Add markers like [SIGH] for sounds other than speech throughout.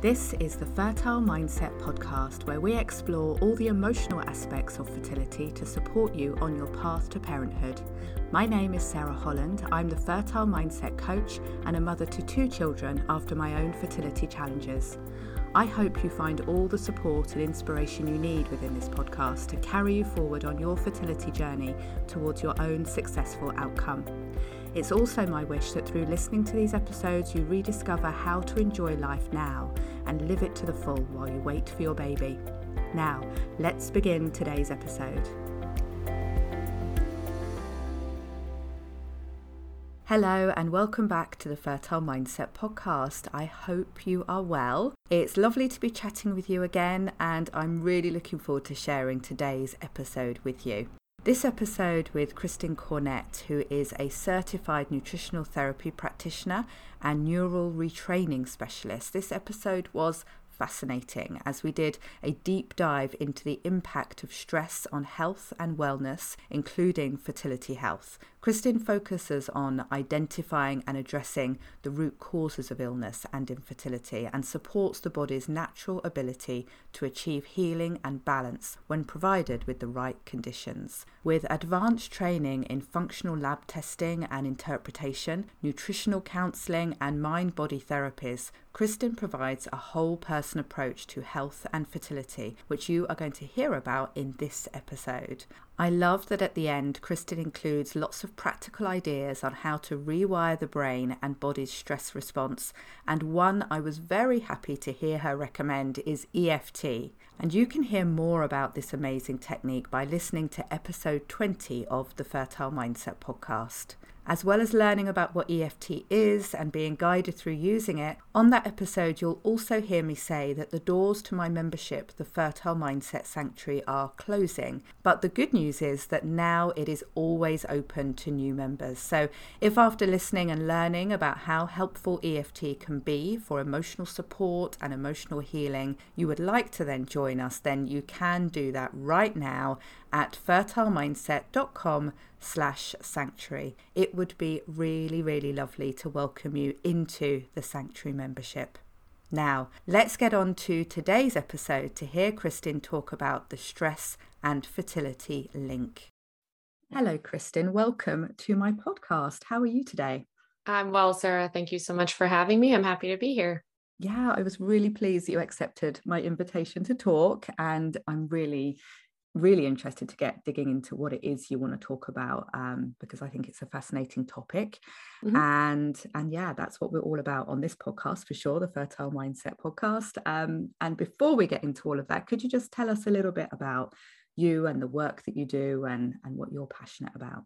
This is the Fertile Mindset podcast, where we explore all the emotional aspects of fertility to support you on your path to parenthood. My name is Sarah Holland. I'm the Fertile Mindset coach and a mother to two children after my own fertility challenges. I hope you find all the support and inspiration you need within this podcast to carry you forward on your fertility journey towards your own successful outcome. It's also my wish that through listening to these episodes, you rediscover how to enjoy life now and live it to the full while you wait for your baby. Now, let's begin today's episode. Hello, and welcome back to the Fertile Mindset podcast. I hope you are well. It's lovely to be chatting with you again, and I'm really looking forward to sharing today's episode with you. This episode with Kristin Cornett, who is a certified nutritional therapy practitioner and neural retraining specialist. This episode was fascinating as we did a deep dive into the impact of stress on health and wellness, including fertility health. Kristin focuses on identifying and addressing the root causes of illness and infertility and supports the body's natural ability to achieve healing and balance when provided with the right conditions. With advanced training in functional lab testing and interpretation, nutritional counselling, and mind body therapies, Kristin provides a whole person approach to health and fertility, which you are going to hear about in this episode. I love that at the end, Kristin includes lots of practical ideas on how to rewire the brain and body's stress response. And one I was very happy to hear her recommend is EFT. And you can hear more about this amazing technique by listening to episode 20 of the Fertile Mindset podcast. As well as learning about what EFT is and being guided through using it, on that episode you'll also hear me say that the doors to my membership, the Fertile Mindset Sanctuary, are closing. But the good news is that now it is always open to new members. So if after listening and learning about how helpful EFT can be for emotional support and emotional healing, you would like to then join us, then you can do that right now at fertilemindset.com slash sanctuary. It would be really, really lovely to welcome you into the sanctuary membership. Now, let's get on to today's episode to hear Kristin talk about the stress and fertility link. Hello, Kristin. Welcome to my podcast. How are you today? I'm well, Sarah. Thank you so much for having me. I'm happy to be here. Yeah, I was really pleased that you accepted my invitation to talk, and I'm really really interested to get digging into what it is you want to talk about um, because I think it's a fascinating topic. Mm-hmm. And and yeah, that's what we're all about on this podcast for sure, the Fertile Mindset podcast. Um, and before we get into all of that, could you just tell us a little bit about you and the work that you do and and what you're passionate about?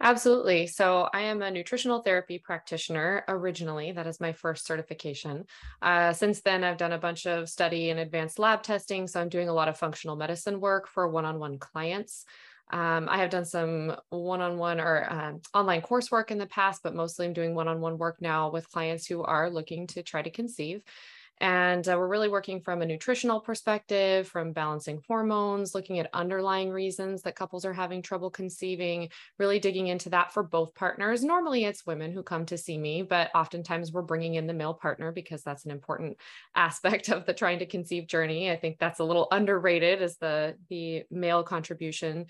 Absolutely. So, I am a nutritional therapy practitioner originally. That is my first certification. Uh, since then, I've done a bunch of study and advanced lab testing. So, I'm doing a lot of functional medicine work for one on one clients. Um, I have done some one on one or um, online coursework in the past, but mostly I'm doing one on one work now with clients who are looking to try to conceive. And uh, we're really working from a nutritional perspective, from balancing hormones, looking at underlying reasons that couples are having trouble conceiving, really digging into that for both partners. Normally it's women who come to see me, but oftentimes we're bringing in the male partner because that's an important [LAUGHS] aspect of the trying to conceive journey. I think that's a little underrated as the, the male contribution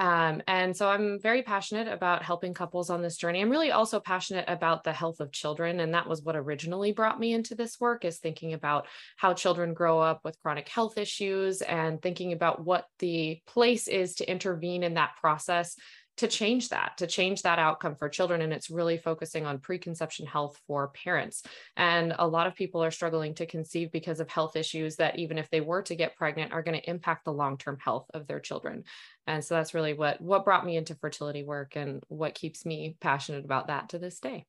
um, and so I'm very passionate about helping couples on this journey. I'm really also passionate about the health of children. And that was what originally brought me into this work is thinking about how children grow up with chronic health issues and thinking about what the place is to intervene in that process to change that, to change that outcome for children. And it's really focusing on preconception health for parents. And a lot of people are struggling to conceive because of health issues that, even if they were to get pregnant, are going to impact the long term health of their children. And so that's really what, what brought me into fertility work and what keeps me passionate about that to this day.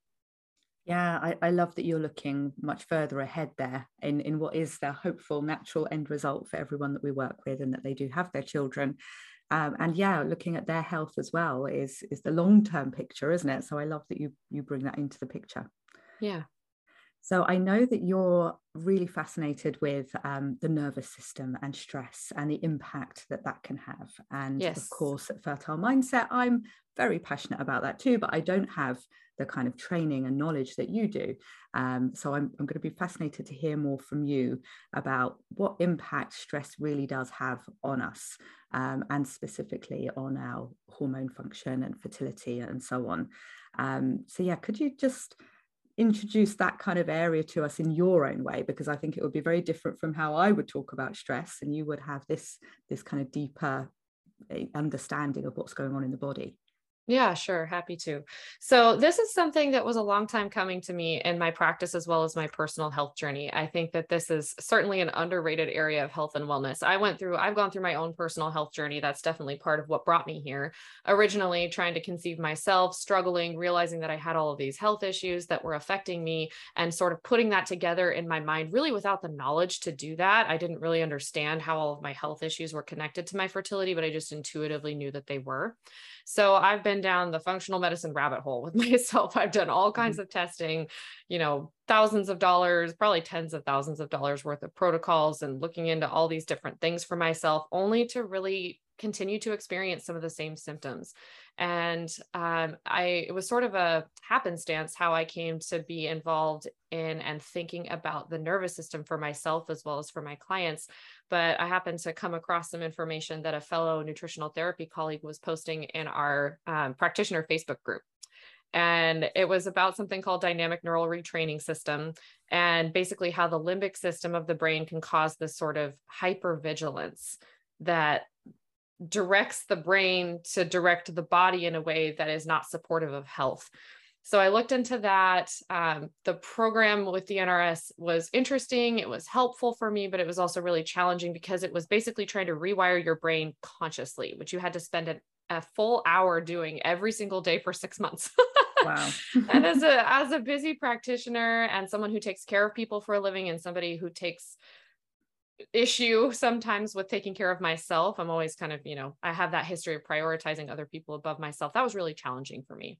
Yeah, I, I, love that you're looking much further ahead there in, in what is the hopeful natural end result for everyone that we work with and that they do have their children um, and yeah looking at their health as well is is the long term picture isn't it? So i love that you you bring that into the picture. Yeah. So i know that you're really fascinated with um, the nervous system and stress and the impact that that can have. And yes. of course at fertile mindset i'm very passionate about that too but i don't have the kind of training and knowledge that you do. Um, so I'm, I'm going to be fascinated to hear more from you about what impact stress really does have on us um, and specifically on our hormone function and fertility and so on. Um, so yeah, could you just introduce that kind of area to us in your own way because i think it would be very different from how i would talk about stress and you would have this this kind of deeper eh, understanding of what's going on in the body yeah, sure. Happy to. So, this is something that was a long time coming to me in my practice as well as my personal health journey. I think that this is certainly an underrated area of health and wellness. I went through, I've gone through my own personal health journey. That's definitely part of what brought me here. Originally, trying to conceive myself, struggling, realizing that I had all of these health issues that were affecting me, and sort of putting that together in my mind, really without the knowledge to do that. I didn't really understand how all of my health issues were connected to my fertility, but I just intuitively knew that they were. So I've been down the functional medicine rabbit hole with [LAUGHS] myself. I've done all kinds mm-hmm. of testing, you know, thousands of dollars, probably tens of thousands of dollars worth of protocols and looking into all these different things for myself, only to really continue to experience some of the same symptoms. And um, I, it was sort of a happenstance how I came to be involved in and thinking about the nervous system for myself as well as for my clients. But I happened to come across some information that a fellow nutritional therapy colleague was posting in our um, practitioner Facebook group and it was about something called dynamic neural retraining system and basically how the limbic system of the brain can cause this sort of hypervigilance that directs the brain to direct the body in a way that is not supportive of health. So I looked into that. Um, the program with the NRS was interesting. It was helpful for me, but it was also really challenging because it was basically trying to rewire your brain consciously, which you had to spend an, a full hour doing every single day for six months. [LAUGHS] wow. and as [LAUGHS] a as a busy practitioner and someone who takes care of people for a living and somebody who takes issue sometimes with taking care of myself. I'm always kind of, you know, I have that history of prioritizing other people above myself. That was really challenging for me.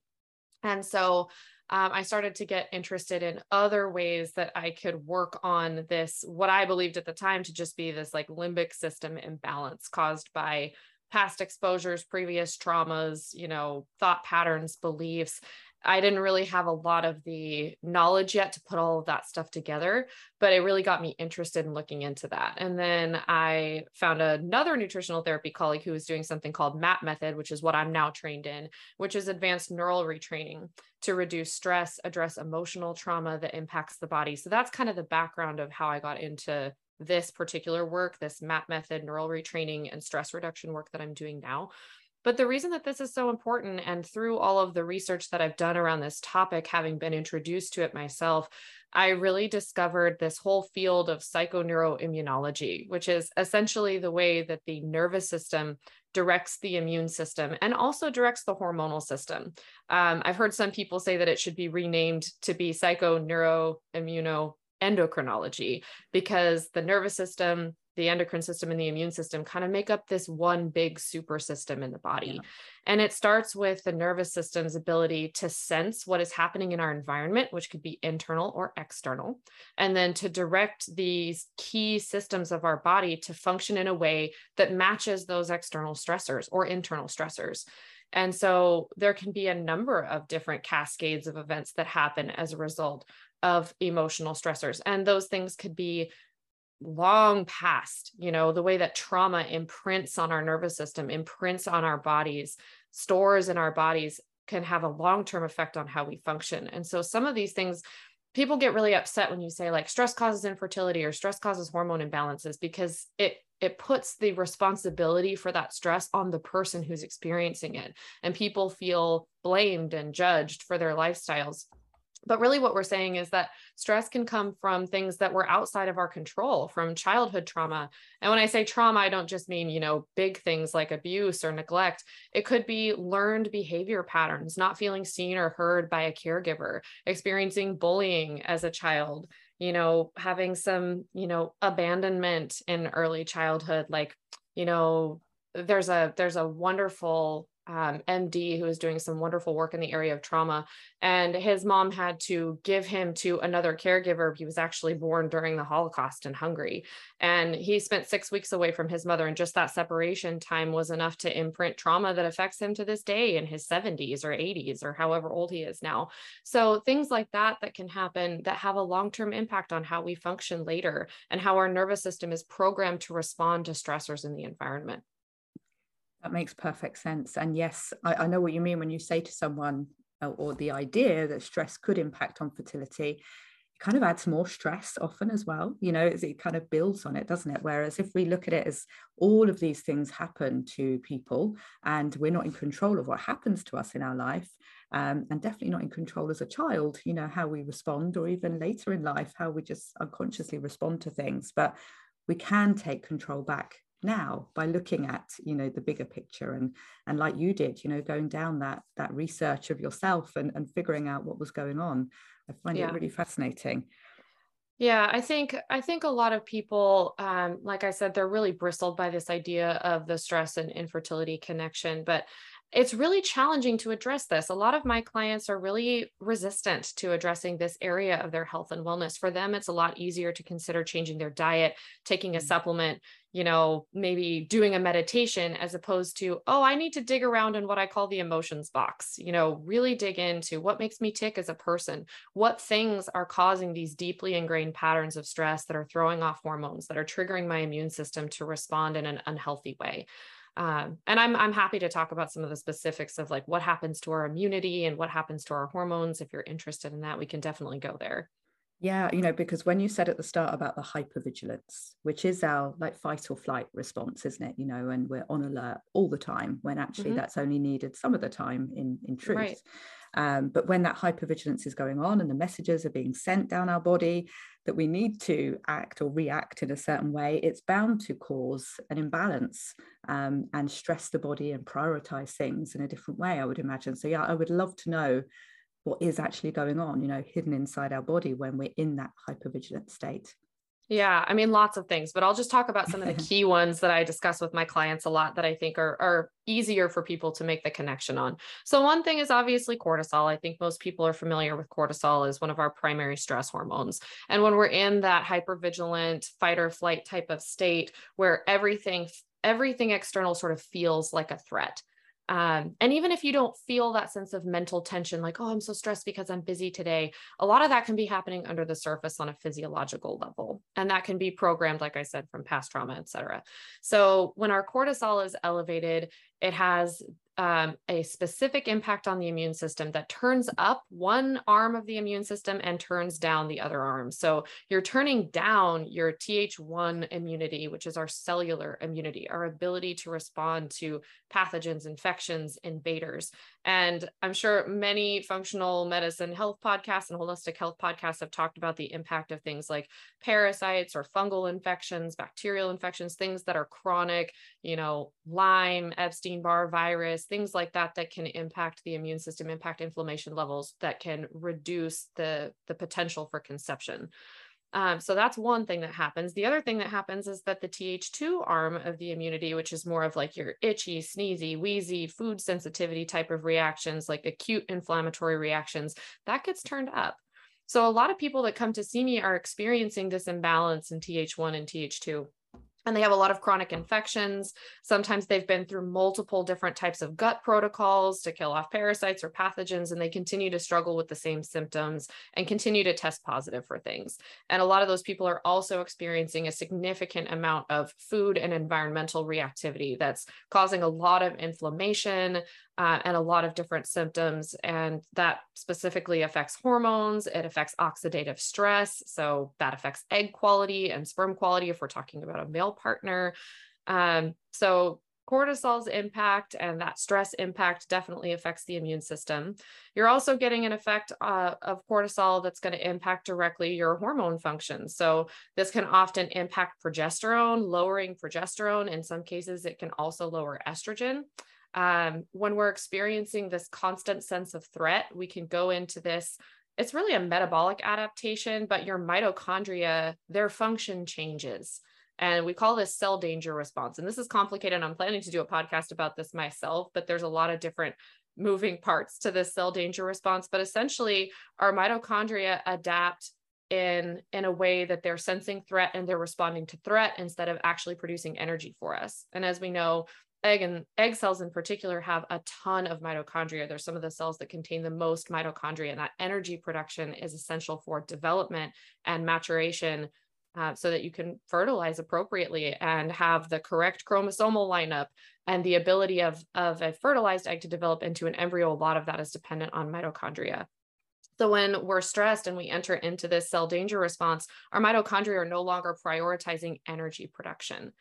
And so um, I started to get interested in other ways that I could work on this, what I believed at the time to just be this like limbic system imbalance caused by past exposures, previous traumas, you know, thought patterns, beliefs. I didn't really have a lot of the knowledge yet to put all of that stuff together, but it really got me interested in looking into that. And then I found another nutritional therapy colleague who was doing something called MAP method, which is what I'm now trained in, which is advanced neural retraining to reduce stress, address emotional trauma that impacts the body. So that's kind of the background of how I got into this particular work, this MAP method, neural retraining, and stress reduction work that I'm doing now. But the reason that this is so important, and through all of the research that I've done around this topic, having been introduced to it myself, I really discovered this whole field of psychoneuroimmunology, which is essentially the way that the nervous system directs the immune system and also directs the hormonal system. Um, I've heard some people say that it should be renamed to be psychoneuroimmunoendocrinology because the nervous system the endocrine system and the immune system kind of make up this one big super system in the body. Yeah. And it starts with the nervous system's ability to sense what is happening in our environment, which could be internal or external, and then to direct these key systems of our body to function in a way that matches those external stressors or internal stressors. And so there can be a number of different cascades of events that happen as a result of emotional stressors. And those things could be long past, you know, the way that trauma imprints on our nervous system, imprints on our bodies, stores in our bodies can have a long term effect on how we function. And so some of these things, people get really upset when you say like stress causes infertility or stress causes hormone imbalances because it it puts the responsibility for that stress on the person who's experiencing it and people feel blamed and judged for their lifestyles but really, what we're saying is that stress can come from things that were outside of our control, from childhood trauma. And when I say trauma, I don't just mean, you know, big things like abuse or neglect. It could be learned behavior patterns, not feeling seen or heard by a caregiver, experiencing bullying as a child, you know, having some, you know, abandonment in early childhood, like, you know, there's a there's a wonderful um, MD who is doing some wonderful work in the area of trauma. And his mom had to give him to another caregiver. He was actually born during the Holocaust in Hungary. And he spent six weeks away from his mother. And just that separation time was enough to imprint trauma that affects him to this day in his 70s or 80s or however old he is now. So things like that that can happen that have a long term impact on how we function later and how our nervous system is programmed to respond to stressors in the environment. That makes perfect sense. And yes, I, I, know what you mean when you say to someone uh, or the idea that stress could impact on fertility. It kind of adds more stress often as well. You know, it kind of builds on it, doesn't it? Whereas if we look at it as all of these things happen to people and we're not in control of what happens to us in our life, um, and definitely not in control as a child, you know, how we respond, or even later in life, how we just unconsciously respond to things. But we can take control back now by looking at you know the bigger picture and and like you did you know going down that that research of yourself and and figuring out what was going on i find yeah. it really fascinating yeah i think i think a lot of people um, like i said they're really bristled by this idea of the stress and infertility connection but it's really challenging to address this. A lot of my clients are really resistant to addressing this area of their health and wellness. For them, it's a lot easier to consider changing their diet, taking a mm. supplement, you know, maybe doing a meditation as opposed to, oh, I need to dig around in what I call the emotions box, you know, really dig into what makes me tick as a person, what things are causing these deeply ingrained patterns of stress that are throwing off hormones, that are triggering my immune system to respond in an unhealthy way. Um, and I'm I'm happy to talk about some of the specifics of like what happens to our immunity and what happens to our hormones. If you're interested in that, we can definitely go there. Yeah, you know, because when you said at the start about the hypervigilance, which is our like fight or flight response, isn't it? You know, and we're on alert all the time when actually mm-hmm. that's only needed some of the time in in truth. Right. Um, but when that hypervigilance is going on and the messages are being sent down our body that we need to act or react in a certain way, it's bound to cause an imbalance um, and stress the body and prioritize things in a different way, I would imagine. So, yeah, I would love to know what is actually going on, you know, hidden inside our body when we're in that hypervigilant state. Yeah, I mean, lots of things, but I'll just talk about some of the [LAUGHS] key ones that I discuss with my clients a lot that I think are, are easier for people to make the connection on. So, one thing is obviously cortisol. I think most people are familiar with cortisol as one of our primary stress hormones. And when we're in that hypervigilant fight or flight type of state where everything everything external sort of feels like a threat um, and even if you don't feel that sense of mental tension, like, oh, I'm so stressed because I'm busy today, a lot of that can be happening under the surface on a physiological level. And that can be programmed, like I said, from past trauma, et cetera. So when our cortisol is elevated, it has um, a specific impact on the immune system that turns up one arm of the immune system and turns down the other arm. So you're turning down your Th1 immunity, which is our cellular immunity, our ability to respond to pathogens, infections, invaders. And I'm sure many functional medicine health podcasts and holistic health podcasts have talked about the impact of things like parasites or fungal infections, bacterial infections, things that are chronic, you know, Lyme, Epstein Barr virus, things like that that can impact the immune system, impact inflammation levels that can reduce the, the potential for conception. Um, so that's one thing that happens. The other thing that happens is that the Th2 arm of the immunity, which is more of like your itchy, sneezy, wheezy, food sensitivity type of reactions, like acute inflammatory reactions, that gets turned up. So a lot of people that come to see me are experiencing this imbalance in Th1 and Th2 and they have a lot of chronic infections. Sometimes they've been through multiple different types of gut protocols to kill off parasites or pathogens, and they continue to struggle with the same symptoms and continue to test positive for things. And a lot of those people are also experiencing a significant amount of food and environmental reactivity that's causing a lot of inflammation, uh, and a lot of different symptoms. And that specifically affects hormones, it affects oxidative stress. So that affects egg quality and sperm quality if we're talking about a male partner. Um, so cortisol's impact and that stress impact definitely affects the immune system. You're also getting an effect uh, of cortisol that's going to impact directly your hormone function. So, this can often impact progesterone, lowering progesterone. In some cases, it can also lower estrogen um, when we're experiencing this constant sense of threat, we can go into this. It's really a metabolic adaptation, but your mitochondria, their function changes. And we call this cell danger response. And this is complicated. I'm planning to do a podcast about this myself, but there's a lot of different moving parts to this cell danger response. But essentially, our mitochondria adapt in in a way that they're sensing threat and they're responding to threat instead of actually producing energy for us and as we know egg and egg cells in particular have a ton of mitochondria. They're some of the cells that contain the most mitochondria and that energy production is essential for development and maturation uh, so that you can fertilize appropriately and have the correct chromosomal lineup and the ability of, of a fertilized egg to develop into an embryo. A lot of that is dependent on mitochondria. So when we're stressed and we enter into this cell danger response, our mitochondria are no longer prioritizing energy production.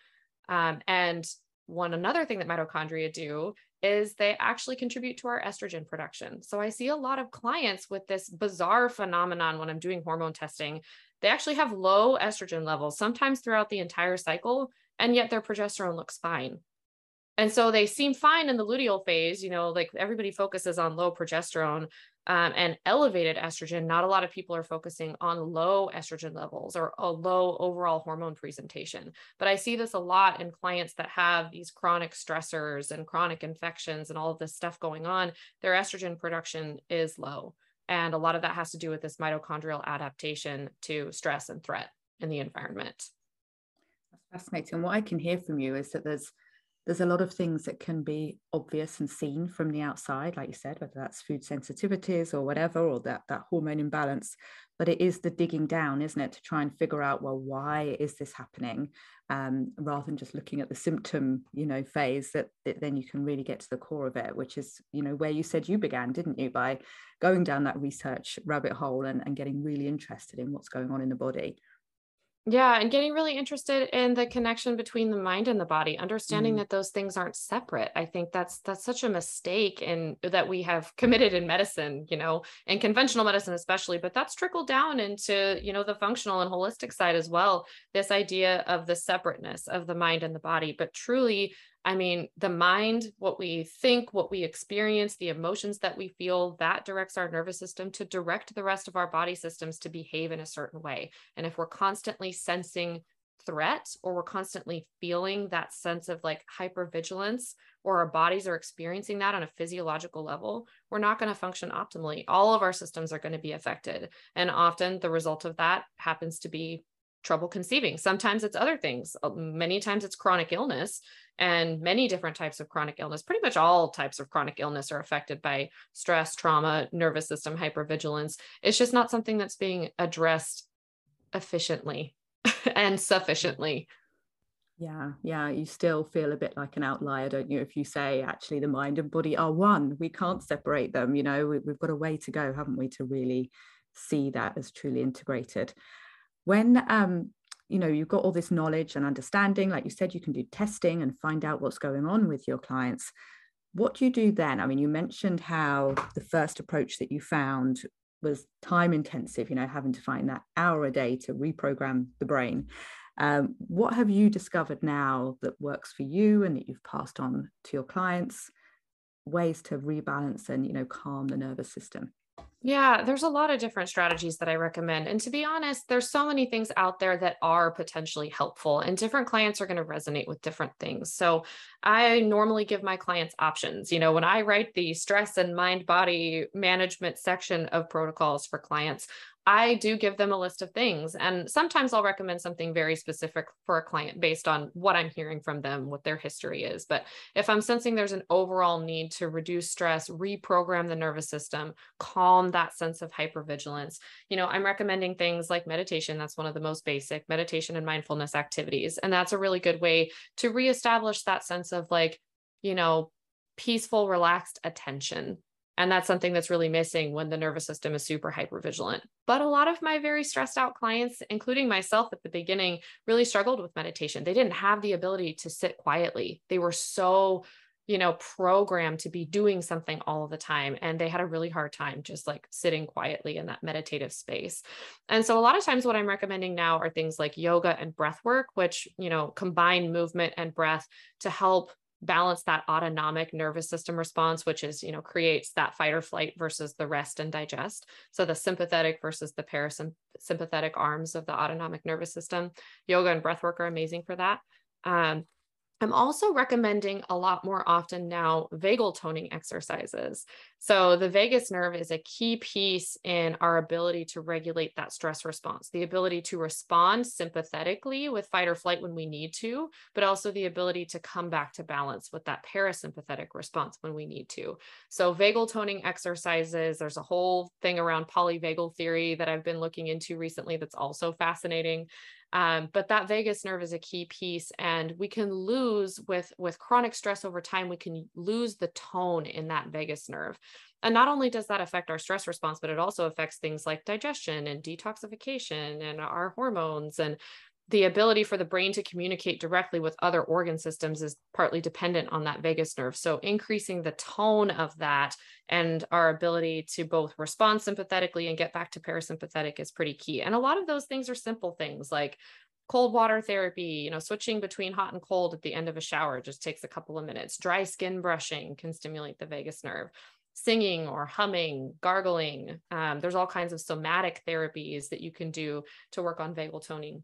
Um, and one another thing that mitochondria do is they actually contribute to our estrogen production. So I see a lot of clients with this bizarre phenomenon when I'm doing hormone testing. They actually have low estrogen levels, sometimes throughout the entire cycle, and yet their progesterone looks fine. And so they seem fine in the luteal phase, you know, like everybody focuses on low progesterone, um, and elevated estrogen, not a lot of people are focusing on low estrogen levels or a low overall hormone presentation. But I see this a lot in clients that have these chronic stressors and chronic infections and all of this stuff going on. Their estrogen production is low. And a lot of that has to do with this mitochondrial adaptation to stress and threat in the environment. That's fascinating. What I can hear from you is that there's there's a lot of things that can be obvious and seen from the outside, like you said, whether that's food sensitivities or whatever, or that, that hormone imbalance. But it is the digging down, isn't it, to try and figure out, well, why is this happening? Um, rather than just looking at the symptom, you know, phase, that, that then you can really get to the core of it, which is, you know, where you said you began, didn't you, by going down that research rabbit hole and, and getting really interested in what's going on in the body. Yeah, and getting really interested in the connection between the mind and the body, understanding mm. that those things aren't separate. I think that's that's such a mistake in that we have committed in medicine, you know, and conventional medicine especially, but that's trickled down into, you know, the functional and holistic side as well. This idea of the separateness of the mind and the body, but truly I mean, the mind, what we think, what we experience, the emotions that we feel, that directs our nervous system to direct the rest of our body systems to behave in a certain way. And if we're constantly sensing threat or we're constantly feeling that sense of like hypervigilance or our bodies are experiencing that on a physiological level, we're not going to function optimally. All of our systems are going to be affected. And often the result of that happens to be trouble conceiving. Sometimes it's other things. Uh, many times it's chronic illness and many different types of chronic illness. Pretty much all types of chronic illness are affected by stress, trauma, nervous system hypervigilance. It's just not something that's being addressed efficiently [LAUGHS] and sufficiently. Yeah, yeah, you still feel a bit like an outlier, don't you? If you say actually the mind and body are one, we can't separate them. You know, we, we've got a way to go, haven't we, to really see that as truly integrated when um, you know you've got all this knowledge and understanding like you said you can do testing and find out what's going on with your clients. What do you do then? I mean you mentioned how the first approach that you found was time intensive you know having to find that hour a day to reprogram the brain. Um, what have you discovered now that works for you and that you've passed on to your clients? Ways to rebalance and you know calm the nervous system yeah, there's a lot of different strategies that I recommend. And to be honest, there's so many things out there that are potentially helpful, and different clients are going to resonate with different things. So I normally give my clients options. You know, when I write the stress and mind body management section of protocols for clients, I do give them a list of things. And sometimes I'll recommend something very specific for a client based on what I'm hearing from them, what their history is. But if I'm sensing there's an overall need to reduce stress, reprogram the nervous system, calm that sense of hypervigilance, you know, I'm recommending things like meditation. That's one of the most basic meditation and mindfulness activities. And that's a really good way to reestablish that sense of like, you know, peaceful, relaxed attention and that's something that's really missing when the nervous system is super hyper vigilant. But a lot of my very stressed out clients, including myself at the beginning, really struggled with meditation. They didn't have the ability to sit quietly. They were so, you know, programmed to be doing something all the time. And they had a really hard time just like sitting quietly in that meditative space. And so a lot of times what I'm recommending now are things like yoga and breath work, which, you know, combine movement and breath to help balance that autonomic nervous system response, which is, you know, creates that fight or flight versus the rest and digest. So the sympathetic versus the parasympathetic arms of the autonomic nervous system. Yoga and breath work are amazing for that. Um, I'm also recommending a lot more often now vagal toning exercises. So, the vagus nerve is a key piece in our ability to regulate that stress response, the ability to respond sympathetically with fight or flight when we need to, but also the ability to come back to balance with that parasympathetic response when we need to. So, vagal toning exercises, there's a whole thing around polyvagal theory that I've been looking into recently that's also fascinating. Um, but that vagus nerve is a key piece and we can lose with with chronic stress over time we can lose the tone in that vagus nerve and not only does that affect our stress response but it also affects things like digestion and detoxification and our hormones and the ability for the brain to communicate directly with other organ systems is partly dependent on that vagus nerve. So, increasing the tone of that and our ability to both respond sympathetically and get back to parasympathetic is pretty key. And a lot of those things are simple things like cold water therapy, you know, switching between hot and cold at the end of a shower just takes a couple of minutes. Dry skin brushing can stimulate the vagus nerve singing or humming, gargling. Um, there's all kinds of somatic therapies that you can do to work on vagal toning.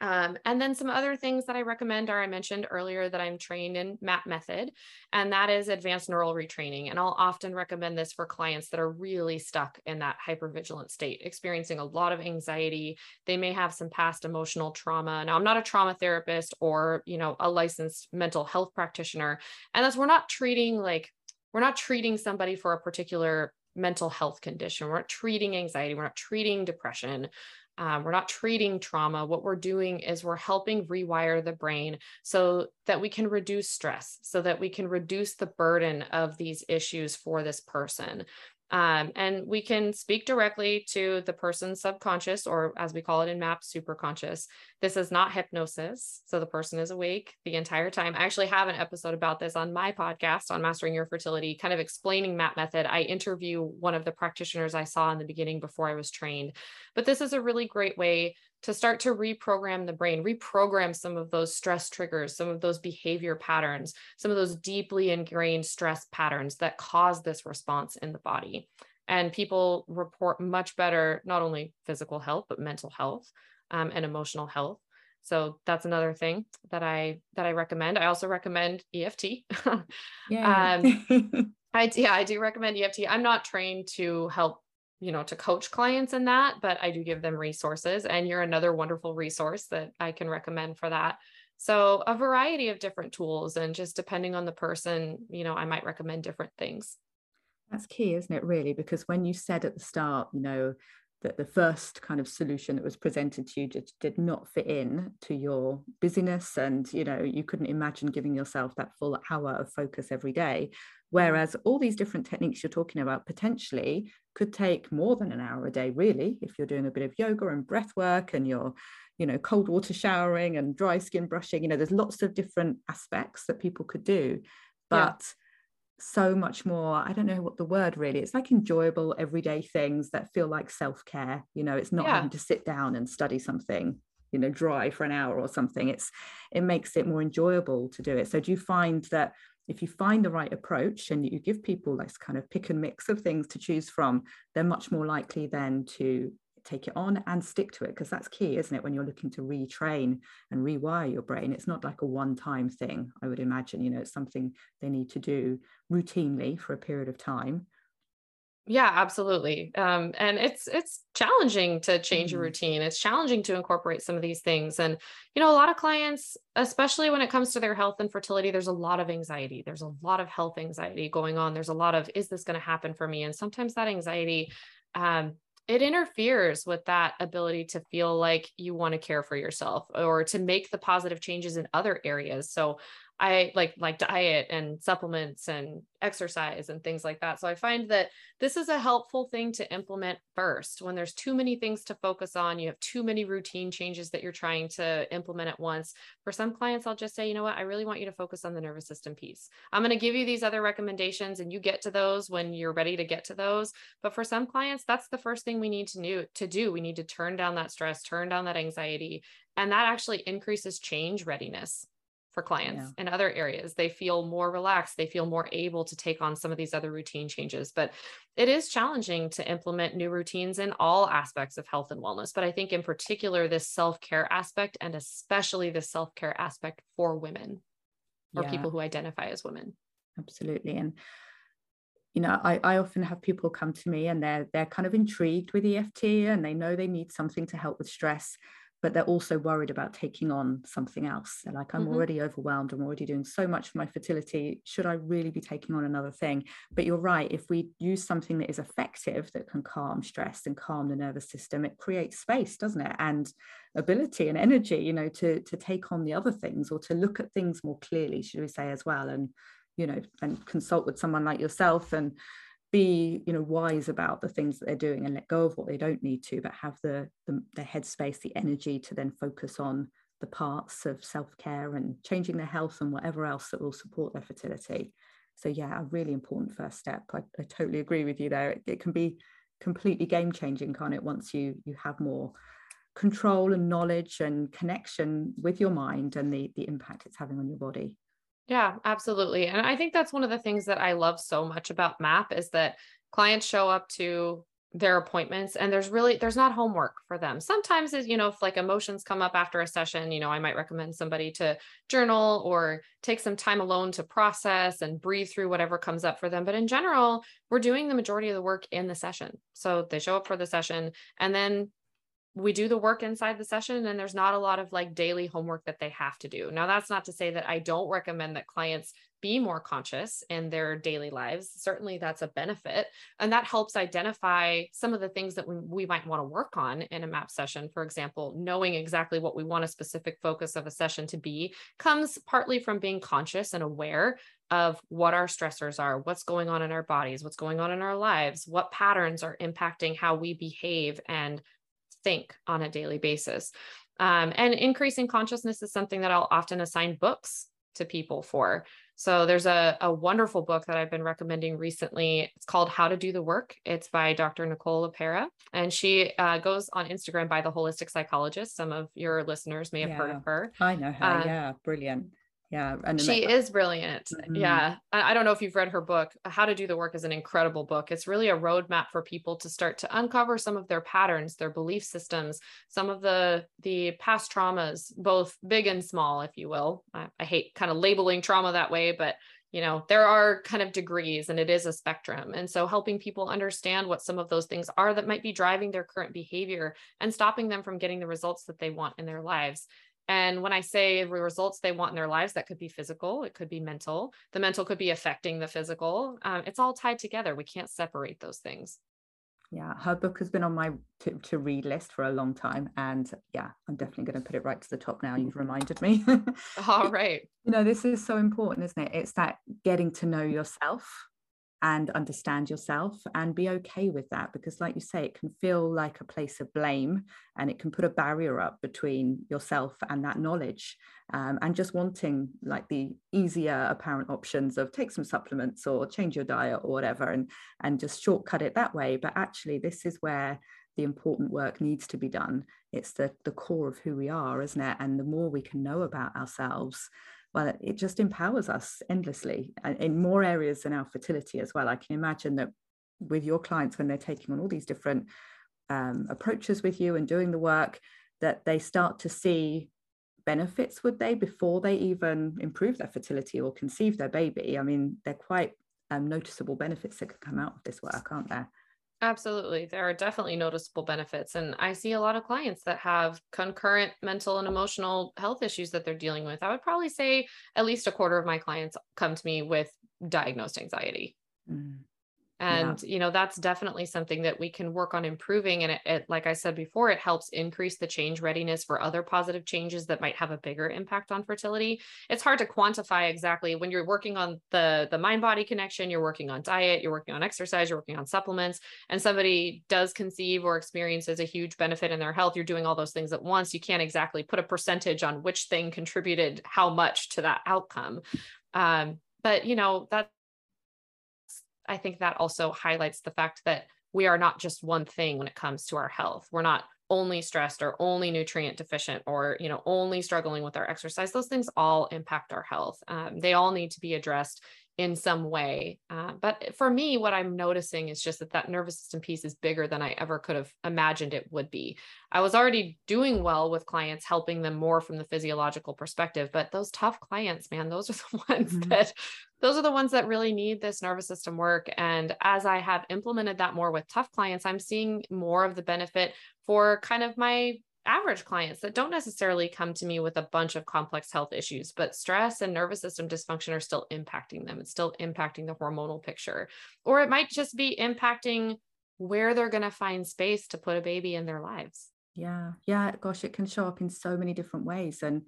Um, and then some other things that I recommend are I mentioned earlier that I'm trained in MAP method, and that is advanced neural retraining. And I'll often recommend this for clients that are really stuck in that hypervigilant state, experiencing a lot of anxiety. They may have some past emotional trauma. Now, I'm not a trauma therapist or, you know, a licensed mental health practitioner. And that's we're not treating like we're not treating somebody for a particular mental health condition. We're not treating anxiety. We're not treating depression. Um, we're not treating trauma. What we're doing is we're helping rewire the brain so that we can reduce stress, so that we can reduce the burden of these issues for this person. Um, and we can speak directly to the person's subconscious, or as we call it in MAP, superconscious. This is not hypnosis. So the person is awake the entire time. I actually have an episode about this on my podcast on Mastering Your Fertility, kind of explaining MAP method. I interview one of the practitioners I saw in the beginning before I was trained. But this is a really great way to start to reprogram the brain, reprogram some of those stress triggers, some of those behavior patterns, some of those deeply ingrained stress patterns that cause this response in the body. And people report much better, not only physical health, but mental health um, and emotional health. So that's another thing that I that I recommend. I also recommend EFT. [LAUGHS] yeah. um, [LAUGHS] I yeah, I do recommend EFT. I'm not trained to help you know to coach clients in that but i do give them resources and you're another wonderful resource that i can recommend for that. So a variety of different tools and just depending on the person you know i might recommend different things. That's key isn't it really? Because when you said at the start you know that the first kind of solution that was presented to you did, did not fit in to your busyness and you know you couldn't imagine giving yourself that full hour of focus every day whereas all these different techniques you're talking about potentially could take more than an hour a day really if you're doing a bit of yoga and breath work and you're you know cold water showering and dry skin brushing. You know there's lots of different aspects that people could do but yeah so much more i don't know what the word really it's like enjoyable everyday things that feel like self-care. You know it's not yeah. having to sit down and study something you know dry for an hour or something. It's it makes it more enjoyable to do it. So do you find that if you find the right approach and you give people this kind of pick and mix of things to choose from they're much more likely then to take it on and stick to it because that's key isn't it? When you're looking to retrain and rewire your brain it's not like a one time thing i would imagine. You know it's something they need to do routinely for a period of time yeah absolutely. Um, and it's it's challenging to change mm-hmm. a routine. It's challenging to incorporate some of these things. And you know a lot of clients especially when it comes to their health and fertility there's a lot of anxiety. There's a lot of health anxiety going on. There's a lot of is this going to happen for me? And sometimes that anxiety um, it interferes with that ability to feel like you want to care for yourself or to make the positive changes in other areas. So I like like diet and supplements and exercise and things like that. So I find that this is a helpful thing to implement first. When there's too many things to focus on, you have too many routine changes that you're trying to implement at once. For some clients, I'll just say, you know what, I really want you to focus on the nervous system piece. I'm going to give you these other recommendations and you get to those when you're ready to get to those. But for some clients, that's the first thing we need to do to do. We need to turn down that stress, turn down that anxiety, and that actually increases change readiness for clients yeah. in other areas. They feel more relaxed. They feel more able to take on some of these other routine changes. But it is challenging to implement new routines in all aspects of health and wellness. But I think, in particular, this self care aspect, and especially the self care aspect for women or yeah. people who identify as women. Absolutely. And you know, I, I often have people come to me and they're they're kind of intrigued with EFT and they know they need something to help with stress but they're also worried about taking on something else. They're like, I'm mm-hmm. already overwhelmed. I'm already doing so much for my fertility. Should I really be taking on another thing? But you're right. If we use something that is effective, that can calm stress and calm the nervous system, it creates space, doesn't it? And ability and energy, you know, to, to take on the other things or to look at things more clearly, should we say, as well. And, you know, and consult with someone like yourself and be you know wise about the things that they're doing and let go of what they don't need to but have the the, the headspace the energy to then focus on the parts of self-care and changing their health and whatever else that will support their fertility. So yeah a really important first step. I, I totally agree with you there. It, it can be completely game changing can't it once you you have more control and knowledge and connection with your mind and the the impact it's having on your body yeah, absolutely. And I think that's one of the things that I love so much about MAP is that clients show up to their appointments and there's really there's not homework for them sometimes is you know if like emotions come up after a session you know i might recommend somebody to journal or take some time alone to process and breathe through whatever comes up for them but in general we're doing the majority of the work in the session so they show up for the session and then we do the work inside the session and there's not a lot of like daily homework that they have to do. Now, that's not to say that I don't recommend that clients be more conscious in their daily lives. Certainly, that's a benefit. And that helps identify some of the things that we, we might want to work on in a MAP session. For example, knowing exactly what we want a specific focus of a session to be comes partly from being conscious and aware of what our stressors are, what's going on in our bodies, what's going on in our lives, what patterns are impacting how we behave and think on a daily basis. Um, and increasing consciousness is something that I'll often assign books to people for. So there's a, a wonderful book that I've been recommending recently. It's called How to Do the Work. It's by Dr. Nicole LePera, and she uh, goes on Instagram by the Holistic Psychologist. Some of your listeners may have yeah, heard of her. I know her. Um, yeah, brilliant yeah and she is brilliant. Mm-hmm. yeah I, I don't know if you've read her book how to do the work is an incredible book. It's really a roadmap for people to start to uncover some of their patterns their belief systems some of the the past traumas both big and small if you will. I, I hate kind of labeling trauma that way but you know there are kind of degrees and it is a spectrum. And so helping people understand what some of those things are that might be driving their current behavior and stopping them from getting the results that they want in their lives and when I say the results they want in their lives, that could be physical, it could be mental. The mental could be affecting the physical. Um, it's all tied together. We can't separate those things. Yeah, her book has been on my to, to read list for a long time. And yeah, I'm definitely going to put it right to the top now. You've reminded me. [LAUGHS] all [LAUGHS] right. You know, this is so important, isn't it? It's that getting to know yourself and understand yourself and be okay with that because like you say it can feel like a place of blame and it can put a barrier up between yourself and that knowledge um, and just wanting like the easier apparent options of take some supplements or change your diet or whatever and and just shortcut it that way. But actually this is where the important work needs to be done it's the the core of who we are isn't it and the more we can know about ourselves well, it just empowers us endlessly in more areas than our fertility as well. I can imagine that with your clients, when they're taking on all these different um, approaches with you and doing the work, that they start to see benefits, would they, before they even improve their fertility or conceive their baby? I mean, they're quite um, noticeable benefits that can come out of this work, aren't there? Absolutely. There are definitely noticeable benefits. And I see a lot of clients that have concurrent mental and emotional health issues that they're dealing with. I would probably say at least a quarter of my clients come to me with diagnosed anxiety. Mm and yeah. you know that's definitely something that we can work on improving and it, it, like i said before it helps increase the change readiness for other positive changes that might have a bigger impact on fertility it's hard to quantify exactly when you're working on the the mind body connection you're working on diet you're working on exercise you're working on supplements and somebody does conceive or experiences a huge benefit in their health you're doing all those things at once you can't exactly put a percentage on which thing contributed how much to that outcome um, but you know that I think that also highlights the fact that we are not just one thing when it comes to our health. We're not only stressed or only nutrient deficient or you know only struggling with our exercise those things all impact our health um, they all need to be addressed in some way. Uh, but for me, what I'm noticing is just that that nervous system piece is bigger than I ever could have imagined it would be. I was already doing well with clients, helping them more from the physiological perspective, but those tough clients, man, those are the [LAUGHS] ones mm-hmm. that those are the ones that really need this nervous system work. And as I have implemented that more with tough clients, I'm seeing more of the benefit for kind of my average clients that don't necessarily come to me with a bunch of complex health issues, but stress and nervous system dysfunction are still impacting them. It's still impacting the hormonal picture. Or it might just be impacting where they're going to find space to put a baby in their lives. Yeah. Yeah. Gosh, it can show up in so many different ways. And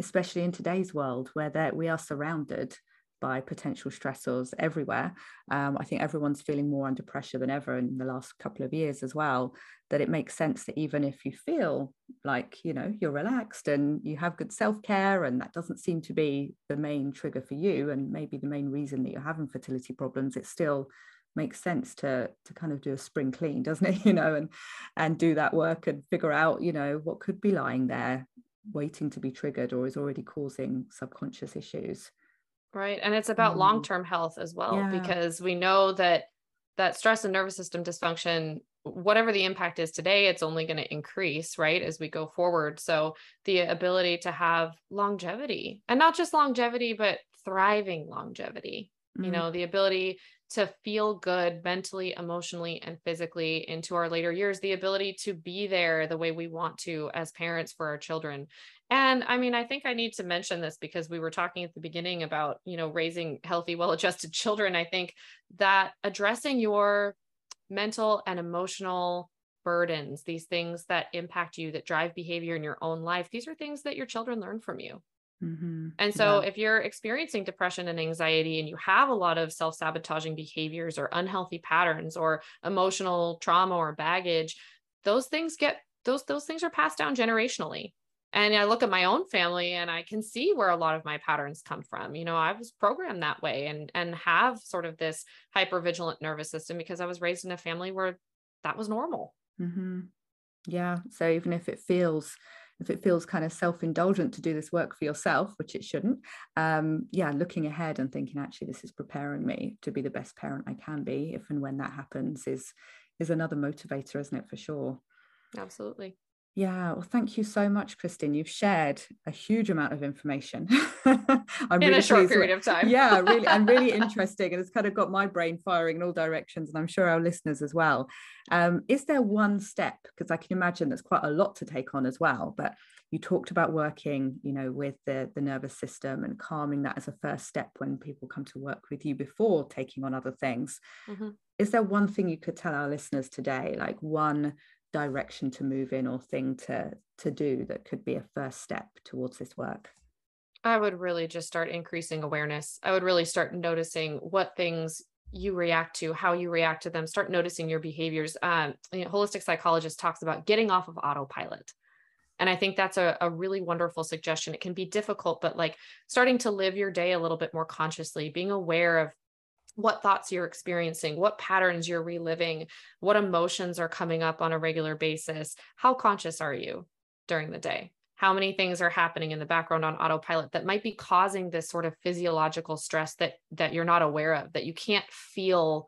especially in today's world where we are surrounded by potential stressors everywhere. Um, I think everyone's feeling more under pressure than ever in the last couple of years as well. That it makes sense that even if you feel like you know you're relaxed and you have good self care, and that doesn't seem to be the main trigger for you, and maybe the main reason that you're having fertility problems, it still makes sense to to kind of do a spring clean [LAUGHS] doesn't it you know and and do that work and figure out you know what could be lying there waiting to be triggered or is already causing subconscious issues Right. And it's about mm. long-term health as well, yeah. because we know that that stress and nervous system dysfunction, whatever the impact is today, it's only going to increase, right, as we go forward. So the ability to have longevity and not just longevity, but thriving longevity, mm. you know, the ability to feel good mentally, emotionally, and physically into our later years, the ability to be there the way we want to as parents for our children. And I mean, I think I need to mention this because we were talking at the beginning about, you know, raising healthy, well adjusted [LAUGHS] children. I think that addressing your mental and emotional burdens, these things that impact you, that drive behavior in your own life, these are things that your children learn from you. Mm-hmm. And so, yeah. if you're experiencing depression and anxiety and you have a lot of self sabotaging behaviors or unhealthy patterns or emotional trauma or baggage, those things get those those things are passed down generationally. And I look at my own family and I can see where a lot of my patterns come from. You know, I was programmed that way and and have sort of this hyper vigilant nervous system because I was raised in a family where that was normal. Mm-hmm. Yeah. So even if it feels if it feels kind of self-indulgent to do this work for yourself which it shouldn't um, yeah looking ahead and thinking actually this is preparing me to be the best parent i can be if and when that happens is is another motivator isn't it for sure? Absolutely yeah, well, thank you so much, Christine. You've shared a huge amount of information. [LAUGHS] I'm in really a short period with, of time. yeah, really, and really [LAUGHS] interesting, and it's kind of got my brain firing in all directions, and I'm sure our listeners as well. Um, is there one step? Because I can imagine there's quite a lot to take on as well. But you talked about working, you know, with the the nervous system and calming that as a first step when people come to work with you before taking on other things. Mm-hmm. Is there one thing you could tell our listeners today, like one direction to move in or thing to to do that could be a first step towards this work? I would really just start increasing awareness. I would really start noticing what things you react to how you react to them. Start noticing your behaviors. Um, you know, holistic psychologist talks about getting off of autopilot. And i think that's a, a really wonderful suggestion. It can be difficult but like starting to live your day a little bit more consciously being aware of what thoughts you're experiencing, what patterns you're reliving, what emotions are coming up on a regular basis. How conscious are you during the day? How many things are happening in the background on autopilot that might be causing this sort of physiological stress that that you're not aware of, that you can't feel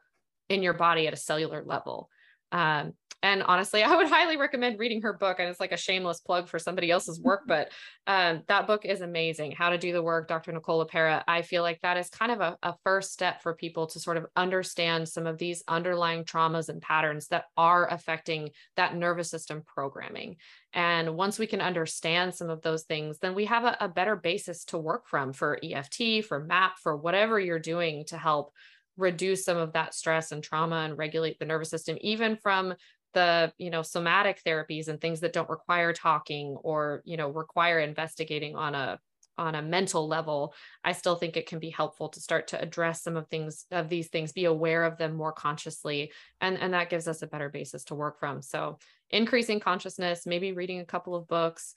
in your body at a cellular level? Um, and honestly, [LAUGHS] I would highly recommend reading her book. And it's like a shameless plug for somebody else's work, [LAUGHS] but um, that book is amazing. How to Do the Work, Dr. Nicola LePera. I feel like that is kind of a, a first step for people to sort of understand some of these underlying traumas and patterns that are affecting that nervous system programming. And once we can understand some of those things, then we have a, a better basis to work from for EFT, for MAP, for whatever you're doing to help reduce some of that stress and trauma and regulate the nervous system even from the you know somatic therapies and things that don't require talking or you know require investigating on a on a mental level i still think it can be helpful to start to address some of things of these things be aware of them more consciously and and that gives us a better basis to work from. So increasing consciousness maybe reading a couple of books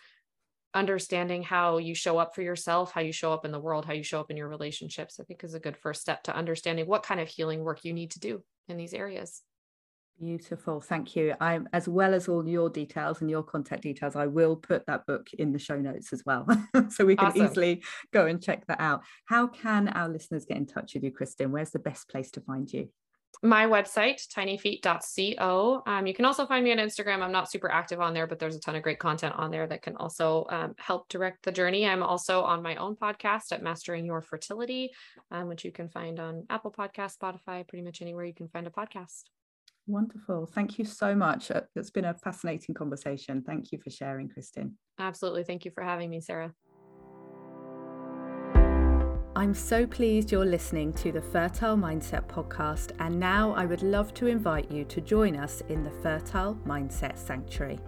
understanding how you show up for yourself how you show up in the world how you show up in your relationships i think is a good first step to understanding what kind of healing work you need to do in these areas Beautiful. Thank you. I'm as well as all your details and your contact details, I will put that book in the show notes as well. [LAUGHS] so we can awesome. easily go and check that out. How can our listeners get in touch with you, Kristin? Where's the best place to find you? my website, tinyfeet.co. Um, you can also find me on Instagram. I'm not super active on there, but there's a ton of great content on there that can also um, help direct the journey. I'm also on my own podcast at Mastering Your Fertility, um, which you can find on Apple Podcast, Spotify, pretty much anywhere you can find a podcast. Wonderful. Thank you so much. Uh, it's been a fascinating conversation. Thank you for sharing, Kristin. Absolutely. Thank you for having me, Sarah. I'm so pleased you're listening to the Fertile Mindset podcast, and now I would love to invite you to join us in the Fertile Mindset Sanctuary.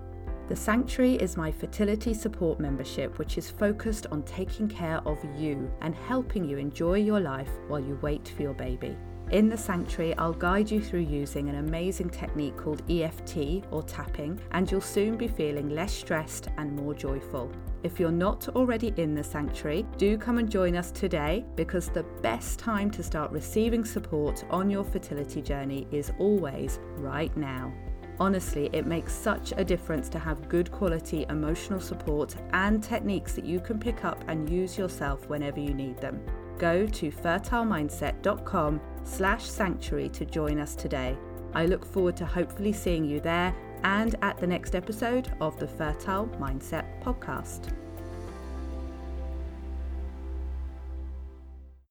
The Sanctuary is my fertility support membership, which is focused on taking care of you and helping you enjoy your life while you wait for your baby. In the sanctuary, I'll guide you through using an amazing technique called EFT or tapping, and you'll soon be feeling less stressed and more joyful. If you're not already in the sanctuary, do come and join us today because the best time to start receiving support on your fertility journey is always right now. Honestly, it makes such a difference to have good quality emotional support and techniques that you can pick up and use yourself whenever you need them. Go to fertilemindset.com slash sanctuary to join us today. I look forward to hopefully seeing you there and at the next episode of the Fertile Mindset Podcast.